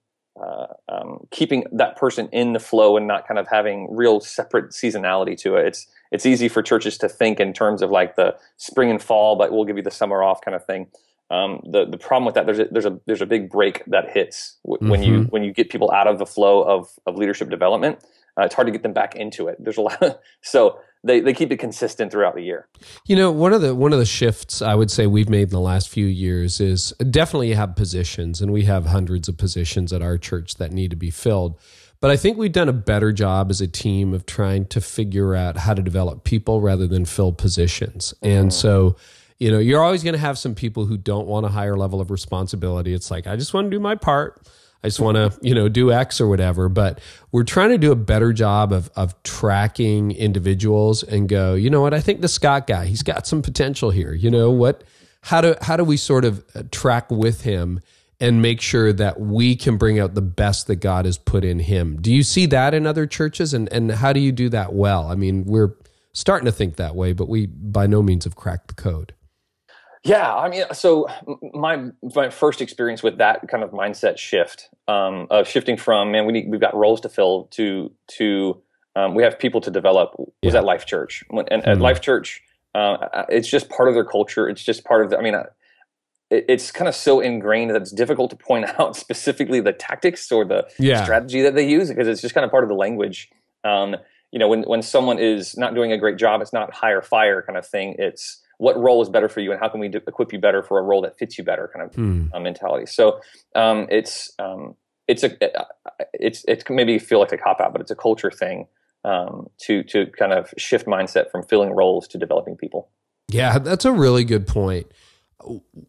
uh, um, keeping that person in the flow and not kind of having real separate seasonality to it. It's it's easy for churches to think in terms of like the spring and fall, but we'll give you the summer off kind of thing. Um, the the problem with that there's a, there's a there's a big break that hits w- mm-hmm. when you mm-hmm. when you get people out of the flow of of leadership development. Uh, it's hard to get them back into it. There's a lot, of, so they, they keep it consistent throughout the year. You know, one of the one of the shifts I would say we've made in the last few years is definitely have positions, and we have hundreds of positions at our church that need to be filled. But I think we've done a better job as a team of trying to figure out how to develop people rather than fill positions. And mm. so, you know, you're always going to have some people who don't want a higher level of responsibility. It's like, I just want to do my part. I just want to, you know, do X or whatever. But we're trying to do a better job of of tracking individuals and go, you know what? I think the Scott guy, he's got some potential here. You know what? How do how do we sort of uh, track with him and make sure that we can bring out the best that God has put in him? Do you see that in other churches? And and how do you do that well? I mean, we're starting to think that way, but we by no means have cracked the code. Yeah, I mean, so my my first experience with that kind of mindset shift um, of shifting from man, we need, we've got roles to fill to to um, we have people to develop was yeah. at Life Church and mm-hmm. at Life Church, uh, it's just part of their culture. It's just part of the. I mean, uh, it, it's kind of so ingrained that it's difficult to point out specifically the tactics or the yeah. strategy that they use because it's just kind of part of the language. Um, you know, when when someone is not doing a great job, it's not hire fire kind of thing. It's what role is better for you and how can we do, equip you better for a role that fits you better kind of hmm. uh, mentality. So um, it's um, it's a it's it's maybe feel like a cop out but it's a culture thing um, to to kind of shift mindset from filling roles to developing people. Yeah that's a really good point.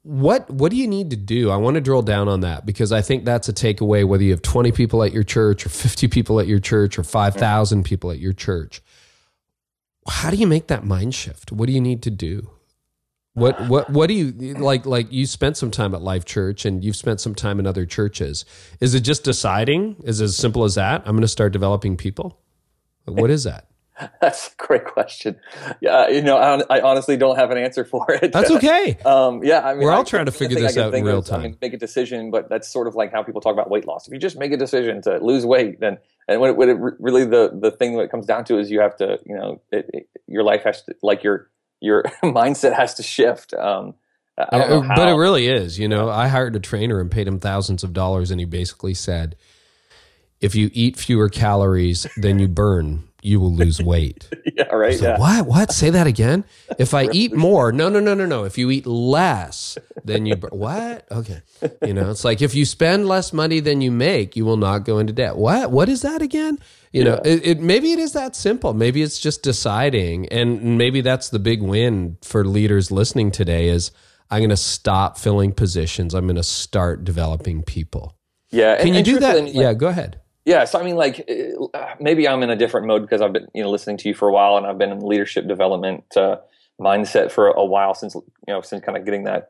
What what do you need to do? I want to drill down on that because i think that's a takeaway whether you have 20 people at your church or 50 people at your church or 5000 people at your church. How do you make that mind shift? What do you need to do what what what do you like? Like you spent some time at Life Church, and you've spent some time in other churches. Is it just deciding? Is it as simple as that? I'm going to start developing people. What is that? That's a great question. Yeah, you know, I, I, honestly don't have an answer for it. That's okay. um, yeah, I mean, we're all I, trying to figure this out in real of, time. I mean, make a decision, but that's sort of like how people talk about weight loss. If you just make a decision to lose weight, then and what it, what it really the the thing that comes down to is you have to, you know, it, it, your life has to like your your mindset has to shift. Um, but it really is. You know, I hired a trainer and paid him thousands of dollars, and he basically said, "If you eat fewer calories than you burn, you will lose weight." yeah, right. So, yeah. What? What? Say that again. If I eat more, no, no, no, no, no. If you eat less, then you what? Okay. You know, it's like if you spend less money than you make, you will not go into debt. What? What is that again? You know, it, it, maybe it is that simple. Maybe it's just deciding, and maybe that's the big win for leaders listening today. Is I'm going to stop filling positions. I'm going to start developing people. Yeah, can and, you and do that? Like, yeah, go ahead. Yeah, so I mean, like uh, maybe I'm in a different mode because I've been you know listening to you for a while, and I've been in leadership development uh, mindset for a while since you know since kind of getting that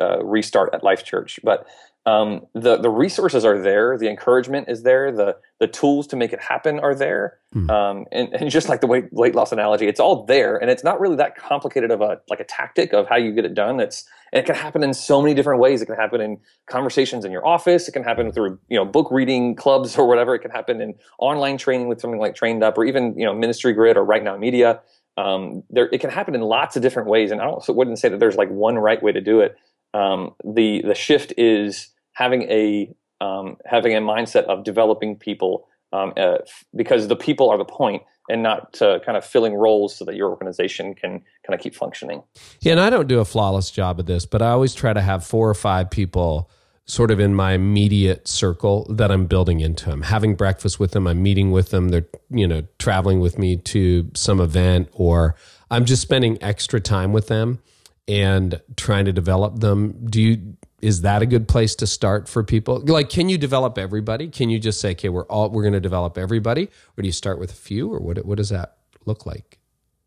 uh, restart at Life Church. But um, the the resources are there, the encouragement is there, the the tools to make it happen are there, hmm. um, and, and just like the weight, weight loss analogy, it's all there, and it's not really that complicated of a like a tactic of how you get it done. It's and it can happen in so many different ways. It can happen in conversations in your office. It can happen through you know book reading clubs or whatever. It can happen in online training with something like Trained Up or even you know Ministry Grid or Right Now Media. Um, there, it can happen in lots of different ways, and I also wouldn't say that there's like one right way to do it. Um, the the shift is having a um, having a mindset of developing people um, uh, because the people are the point and not uh, kind of filling roles so that your organization can kind of keep functioning. Yeah, and I don't do a flawless job of this, but I always try to have four or five people sort of in my immediate circle that I'm building into. I'm having breakfast with them, I'm meeting with them, they're, you know, traveling with me to some event or I'm just spending extra time with them and trying to develop them. Do you is that a good place to start for people? Like, can you develop everybody? Can you just say, okay, we're all we're going to develop everybody, or do you start with a few, or what what does that look like?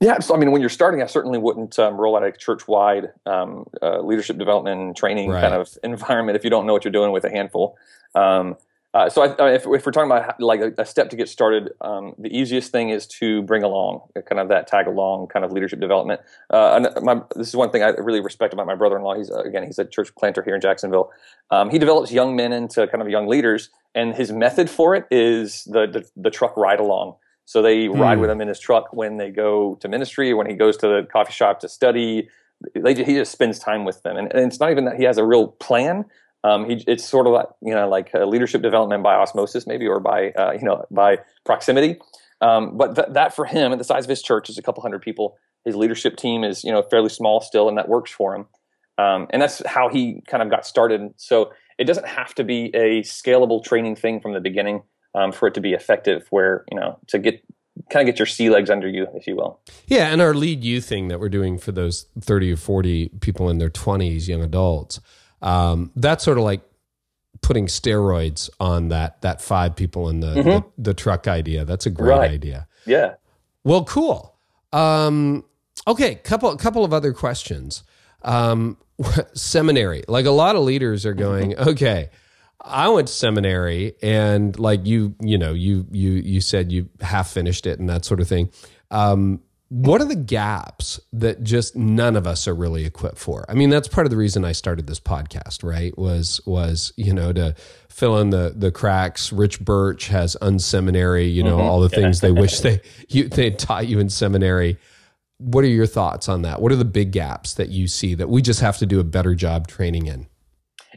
Yeah, so I mean, when you're starting, I certainly wouldn't um, roll out a church-wide um, uh, leadership development and training right. kind of environment if you don't know what you're doing with a handful. Um, uh, so I, if, if, we're talking about like a, a step to get started, um, the easiest thing is to bring along kind of that tag along kind of leadership development. Uh, and my, this is one thing I really respect about my brother-in-law. He's uh, again he's a church planter here in Jacksonville. Um, he develops young men into kind of young leaders, and his method for it is the the, the truck ride along. So they mm. ride with him in his truck when they go to ministry, when he goes to the coffee shop to study. They, he just spends time with them, and, and it's not even that he has a real plan um, he, it's sort of like you know like leadership development by osmosis maybe or by uh, you know by proximity. Um, but th- that for him, at the size of his church, is a couple hundred people. His leadership team is you know fairly small still, and that works for him. Um, and that's how he kind of got started. So it doesn't have to be a scalable training thing from the beginning um, for it to be effective. Where you know to get kind of get your sea legs under you, if you will. Yeah, and our lead you thing that we're doing for those thirty or forty people in their twenties, young adults um, that's sort of like putting steroids on that that five people in the mm-hmm. the, the, truck idea. That's a great right. idea. Yeah. Well, cool. Um, okay, couple couple of other questions. Um, seminary, like a lot of leaders are going, mm-hmm. okay. I went to seminary and like you, you know, you you you said you half finished it and that sort of thing. Um, what are the gaps that just none of us are really equipped for? I mean, that's part of the reason I started this podcast, right? Was was you know to fill in the the cracks. Rich Birch has unseminary, you know, mm-hmm. all the things they wish they you they taught you in seminary. What are your thoughts on that? What are the big gaps that you see that we just have to do a better job training in?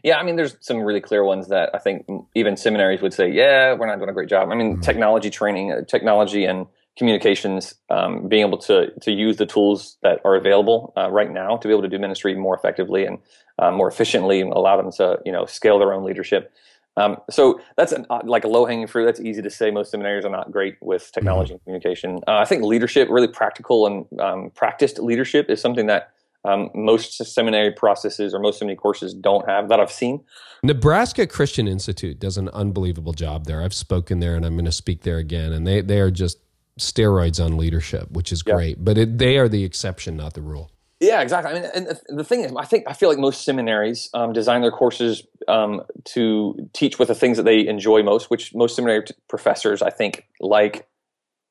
Yeah, I mean, there's some really clear ones that I think even seminaries would say, yeah, we're not doing a great job. I mean, mm-hmm. technology training, uh, technology and communications, um, being able to to use the tools that are available uh, right now to be able to do ministry more effectively and uh, more efficiently, and allow them to you know scale their own leadership. Um, so that's an, uh, like a low hanging fruit. That's easy to say. Most seminaries are not great with technology mm-hmm. and communication. Uh, I think leadership, really practical and um, practiced leadership, is something that um, most seminary processes or most seminary courses don't have that I've seen. Nebraska Christian Institute does an unbelievable job there. I've spoken there and I'm going to speak there again, and they they are just steroids on leadership, which is great. Yeah. But it, they are the exception, not the rule. Yeah, exactly. I mean, and the thing is, I think I feel like most seminaries um, design their courses um, to teach with the things that they enjoy most. Which most seminary t- professors, I think, like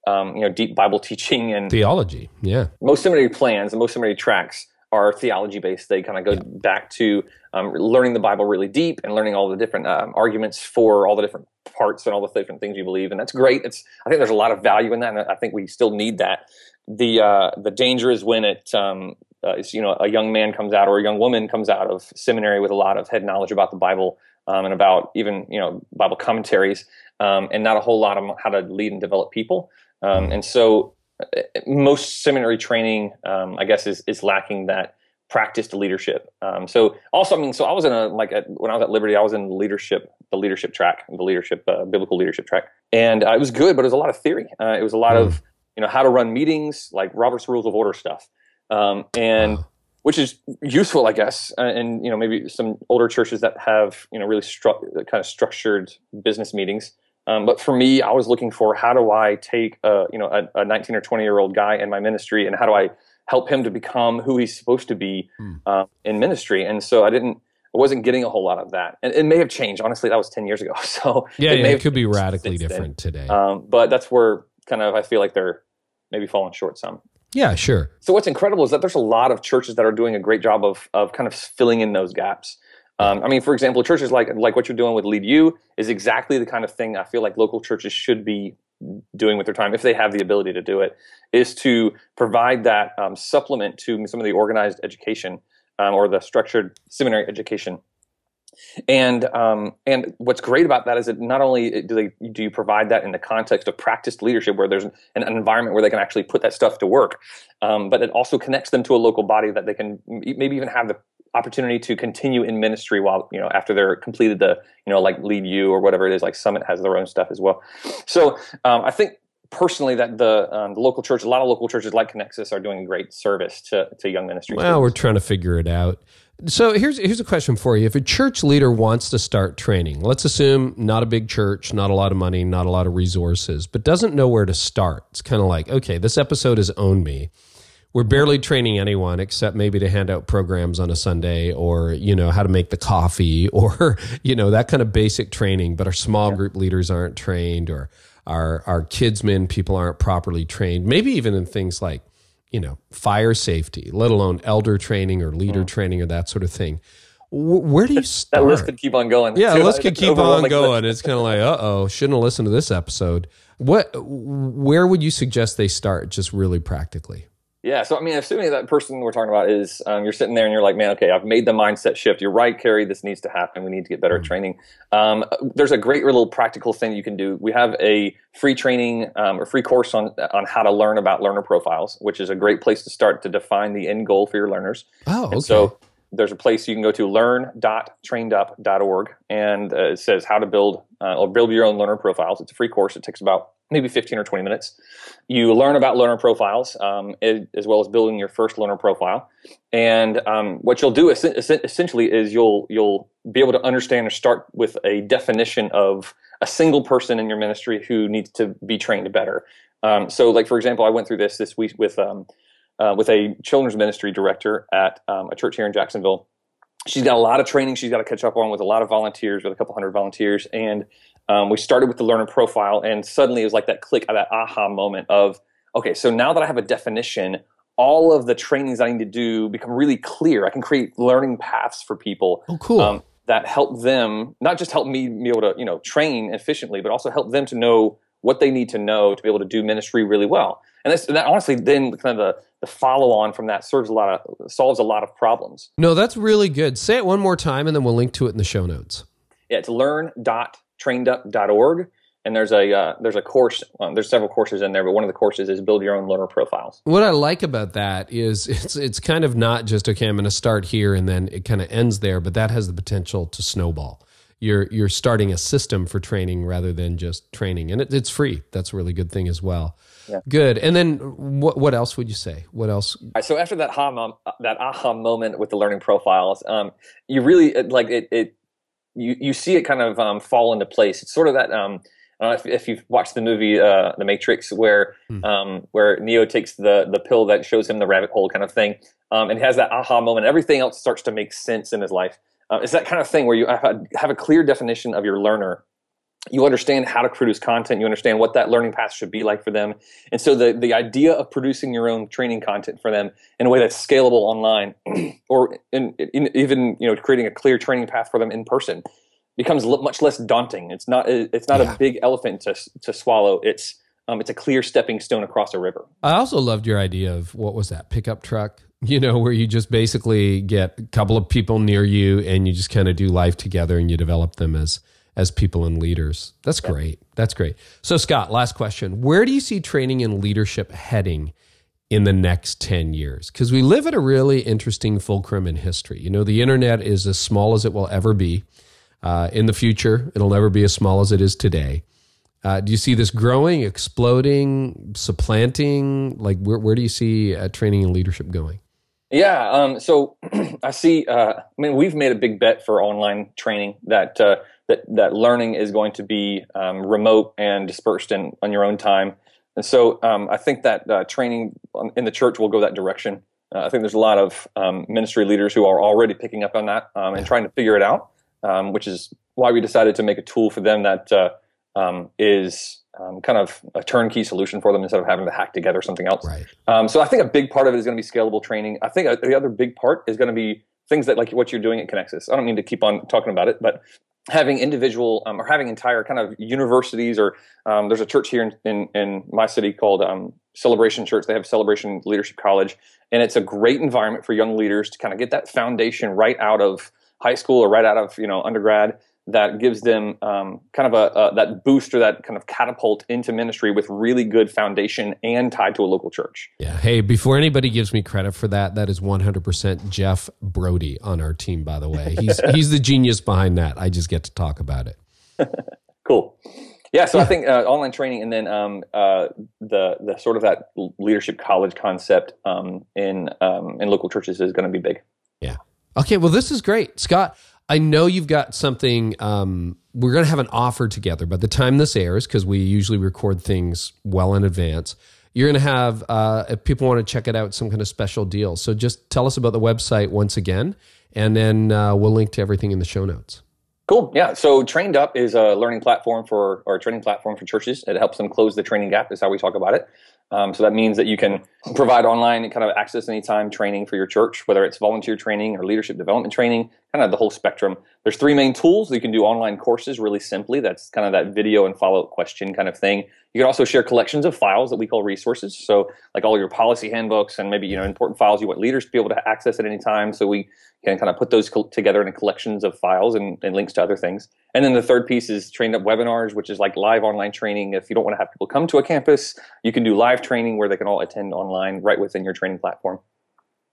um, you know deep Bible teaching and theology. Yeah, most seminary plans and most seminary tracks are theology based. They kind of go yeah. back to um, learning the Bible really deep and learning all the different um, arguments for all the different parts and all the different things you believe, and that's great. It's I think there's a lot of value in that, and I think we still need that. The uh, the danger is when it um, uh, you know a young man comes out or a young woman comes out of seminary with a lot of head knowledge about the Bible um, and about even you know Bible commentaries, um, and not a whole lot on how to lead and develop people. Um, and so most seminary training, um, I guess, is is lacking that practiced leadership. Um, so also, I mean, so I was in a like at, when I was at Liberty, I was in leadership, the leadership track, the leadership uh, biblical leadership track, and uh, it was good, but it was a lot of theory. Uh, it was a lot mm. of you know how to run meetings, like Robert's Rules of Order stuff, um, and. Which is useful, I guess, uh, and you know maybe some older churches that have you know really stru- kind of structured business meetings. Um, but for me, I was looking for how do I take a you know a, a 19 or 20 year old guy in my ministry, and how do I help him to become who he's supposed to be mm. uh, in ministry. And so I didn't, I wasn't getting a whole lot of that. And it may have changed. Honestly, that was 10 years ago. So yeah, it, yeah, it could be radically different then. today. Um, but that's where kind of I feel like they're maybe falling short some. Yeah, sure. So what's incredible is that there's a lot of churches that are doing a great job of of kind of filling in those gaps. Um, I mean, for example, churches like like what you're doing with Lead You is exactly the kind of thing I feel like local churches should be doing with their time, if they have the ability to do it, is to provide that um, supplement to some of the organized education um, or the structured seminary education. And um, and what's great about that is that not only do they do you provide that in the context of practiced leadership, where there's an, an environment where they can actually put that stuff to work, um, but it also connects them to a local body that they can maybe even have the opportunity to continue in ministry while you know after they're completed the you know like lead you or whatever it is like summit has their own stuff as well so um, i think personally that the um, the local church a lot of local churches like connexus are doing a great service to, to young ministry well we're trying to figure it out so here's here's a question for you. If a church leader wants to start training, let's assume not a big church, not a lot of money, not a lot of resources, but doesn't know where to start. It's kind of like, okay, this episode has owned me we're barely training anyone except maybe to hand out programs on a Sunday or, you know, how to make the coffee or, you know, that kind of basic training. But our small group leaders aren't trained or our, our kidmin people aren't properly trained. Maybe even in things like, you know, fire safety, let alone elder training or leader mm. training or that sort of thing. Where do you start? that list could keep on going. Yeah, list could keep on going. It's kind of like, uh oh, shouldn't have listened to this episode. What? Where would you suggest they start? Just really practically. Yeah, so I mean, assuming that person we're talking about is um, you're sitting there and you're like, man, okay, I've made the mindset shift. You're right, Carey. This needs to happen. We need to get better mm-hmm. at training. Um, there's a great little practical thing you can do. We have a free training um, or free course on on how to learn about learner profiles, which is a great place to start to define the end goal for your learners. Oh, okay. And so there's a place you can go to learn.trainedup.org and uh, it says how to build uh, or build your own learner profiles. It's a free course. It takes about maybe 15 or 20 minutes. You learn about learner profiles um, as well as building your first learner profile. And um, what you'll do essentially is you'll you'll be able to understand or start with a definition of a single person in your ministry who needs to be trained better. Um, so, like for example, I went through this this week with um, uh, with a children's ministry director at um, a church here in Jacksonville. She's got a lot of training she's got to catch up on with a lot of volunteers, with a couple hundred volunteers, and um, we started with the learner profile, and suddenly it was like that click, that aha moment of, okay, so now that I have a definition, all of the trainings I need to do become really clear. I can create learning paths for people. Oh, cool. Um, that help them not just help me be able to you know train efficiently, but also help them to know what they need to know to be able to do ministry really well. And, this, that honestly, then kind of the, the follow on from that serves a lot of solves a lot of problems. No, that's really good. Say it one more time, and then we'll link to it in the show notes. Yeah, it's learn dot trainedup.org and there's a uh, there's a course um, there's several courses in there but one of the courses is build your own learner profiles what i like about that is it's it's kind of not just okay i'm going to start here and then it kind of ends there but that has the potential to snowball you're you're starting a system for training rather than just training and it, it's free that's a really good thing as well yeah. good and then what what else would you say what else right, so after that aha that aha moment with the learning profiles um, you really like it, it you you see it kind of um, fall into place. It's sort of that. Um, I don't know if, if you've watched the movie uh, The Matrix, where hmm. um, where Neo takes the the pill that shows him the rabbit hole kind of thing, um, and has that aha moment. Everything else starts to make sense in his life. Uh, it's that kind of thing where you have a, have a clear definition of your learner. You understand how to produce content. You understand what that learning path should be like for them. And so the, the idea of producing your own training content for them in a way that's scalable online or in, in, even you know creating a clear training path for them in person becomes much less daunting. It's not it's not yeah. a big elephant to, to swallow. It's um, it's a clear stepping stone across a river. I also loved your idea of what was that pickup truck you know where you just basically get a couple of people near you and you just kind of do life together and you develop them as as people and leaders. That's great. That's great. So, Scott, last question. Where do you see training and leadership heading in the next 10 years? Because we live at a really interesting fulcrum in history. You know, the internet is as small as it will ever be. Uh, in the future, it'll never be as small as it is today. Uh, do you see this growing, exploding, supplanting? Like, where, where do you see uh, training and leadership going? Yeah, um, so I see. Uh, I mean, we've made a big bet for online training that uh, that that learning is going to be um, remote and dispersed in on your own time. And so um, I think that uh, training in the church will go that direction. Uh, I think there's a lot of um, ministry leaders who are already picking up on that um, and trying to figure it out, um, which is why we decided to make a tool for them that uh, um, is kind of a turnkey solution for them instead of having to hack together something else. Right. so I think a big part of it is going to be scalable training. I think uh, the other big part is going to be things that like what you're doing at Connexus. I don't mean to keep on talking about it, but having individual um, or having entire kind of universities or um, there's a church here in, in, in my city called um, celebration church they have celebration leadership college and it's a great environment for young leaders to kind of get that foundation right out of high school or right out of you know undergrad that gives them um, kind of a, a, that boost or that kind of catapult into ministry with really good foundation and tied to a local church. Yeah. Hey, before anybody gives me credit for that, that is 100% Jeff Brodie on our team. By the way, he's he's the genius behind that. I just get to talk about it. cool. Yeah, so yeah. I think uh, online training, and then um, uh, the the sort of that leadership college concept um, in um, in local churches is going to be big. Yeah. Okay. Well, this is great, Scott. I know you've got something. Um, we're going to have an offer together by the time this airs because we usually record things well in advance. You're going to have, uh, if people want to check it out, some kind of special deal. So just tell us about the website once again, and then uh, we'll link to everything in the show notes. Cool. Yeah. So Trained Up is a learning platform for, or a training platform for churches. It helps them close the training gap, is how we talk about it. Um, so that means that you can provide online kind of access anytime training for your church, whether it's volunteer training or leadership development training, kind of the whole spectrum. There's three main tools. You can do online courses really simply. That's kind of that video and follow up question kind of thing. You can also share collections of files that we call resources. So like all your policy handbooks and maybe you know important files you want leaders to be able to access at any time. So we can kind of put those together in collections of files and, and, links to other things. And then the third piece is trained up webinars, which is like live online training. If you don't want to have people come to a campus, you can do live training where they can all attend online right within your training platform.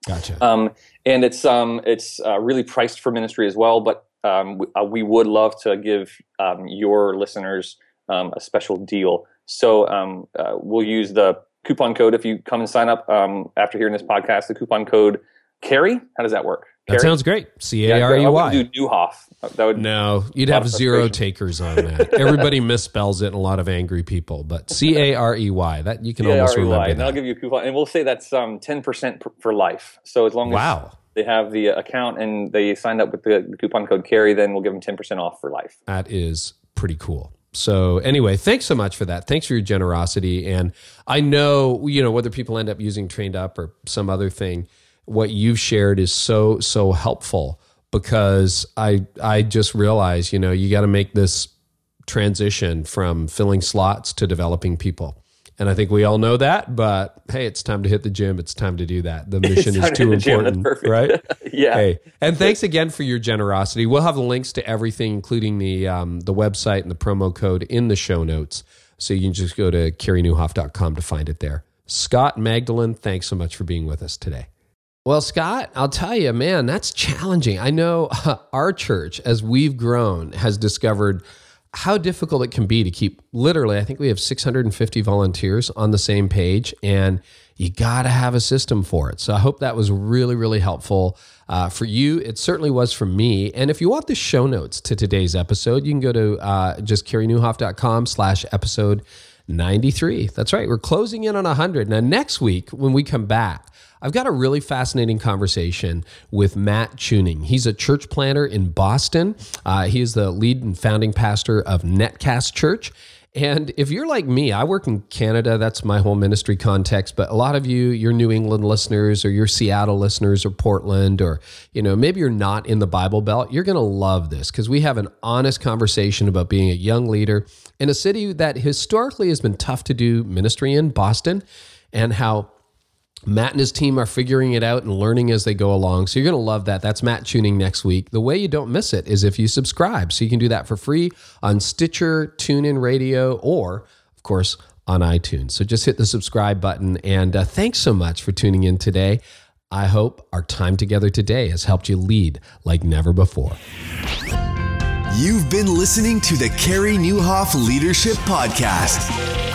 Gotcha. Um, and it's um, it's uh, really priced for ministry as well, but um, we, uh, we, would love to give um, your listeners um, a special deal. So um, uh, we'll use the coupon code if you come and sign up after hearing this podcast. The coupon code Carey. How does that work? That sounds great. C A R E Y. Do Nieuwhof. That would no. You'd have zero takers on that. Everybody misspells it, and a lot of angry people. But C A R E Y. That you can almost remember. And I'll give you a coupon, and we'll say that's um ten percent for life. So as long as wow. they have the account and they signed up with the, the coupon code Carey, then we'll give them ten percent off for life. That is pretty cool. So anyway, thanks so much for that. Thanks for your generosity. And I know, you know, whether people end up using Trained Up or some other thing what you've shared is so so helpful because I I just realized you know you got to make this transition from filling slots to developing people. And I think we all know that, but hey, it's time to hit the gym. It's time to do that. The mission is too important, right? yeah. Hey, and thanks again for your generosity. We'll have the links to everything, including the um, the website and the promo code in the show notes. So you can just go to careynieuwhof.com to find it there. Scott Magdalein, thanks so much for being with us today. Well, Scott, I'll tell you, man, that's challenging. I know our church, as we've grown, has discovered how difficult it can be to keep literally, I think we have 650 volunteers on the same page, and you got to have a system for it. So I hope that was really, really helpful uh, for you. It certainly was for me. And if you want the show notes to today's episode, you can go to uh, just slash episode 93. That's right. We're closing in on 100. Now, next week, when we come back, I've got a really fascinating conversation with Matt Tuning. He's a church planter in Boston. Uh, he is the lead and founding pastor of Netcast Church. And if you're like me, I work in Canada. That's my whole ministry context. But a lot of you, you're New England listeners or you're Seattle listeners or Portland, or, you know, maybe you're not in the Bible Belt. You're going to love this because we have an honest conversation about being a young leader in a city that historically has been tough to do ministry in, Boston, and how Matt and his team are figuring it out and learning as they go along. So you're going to love that. That's Matt Tuning next week. The way you don't miss it is if you subscribe. So you can do that for free on Stitcher, TuneIn Radio, or, of course, on iTunes. So just hit the subscribe button. And uh, thanks so much for tuning in today. I hope our time together today has helped you lead like never before. You've been listening to the Carey Nieuwhof Leadership Podcast.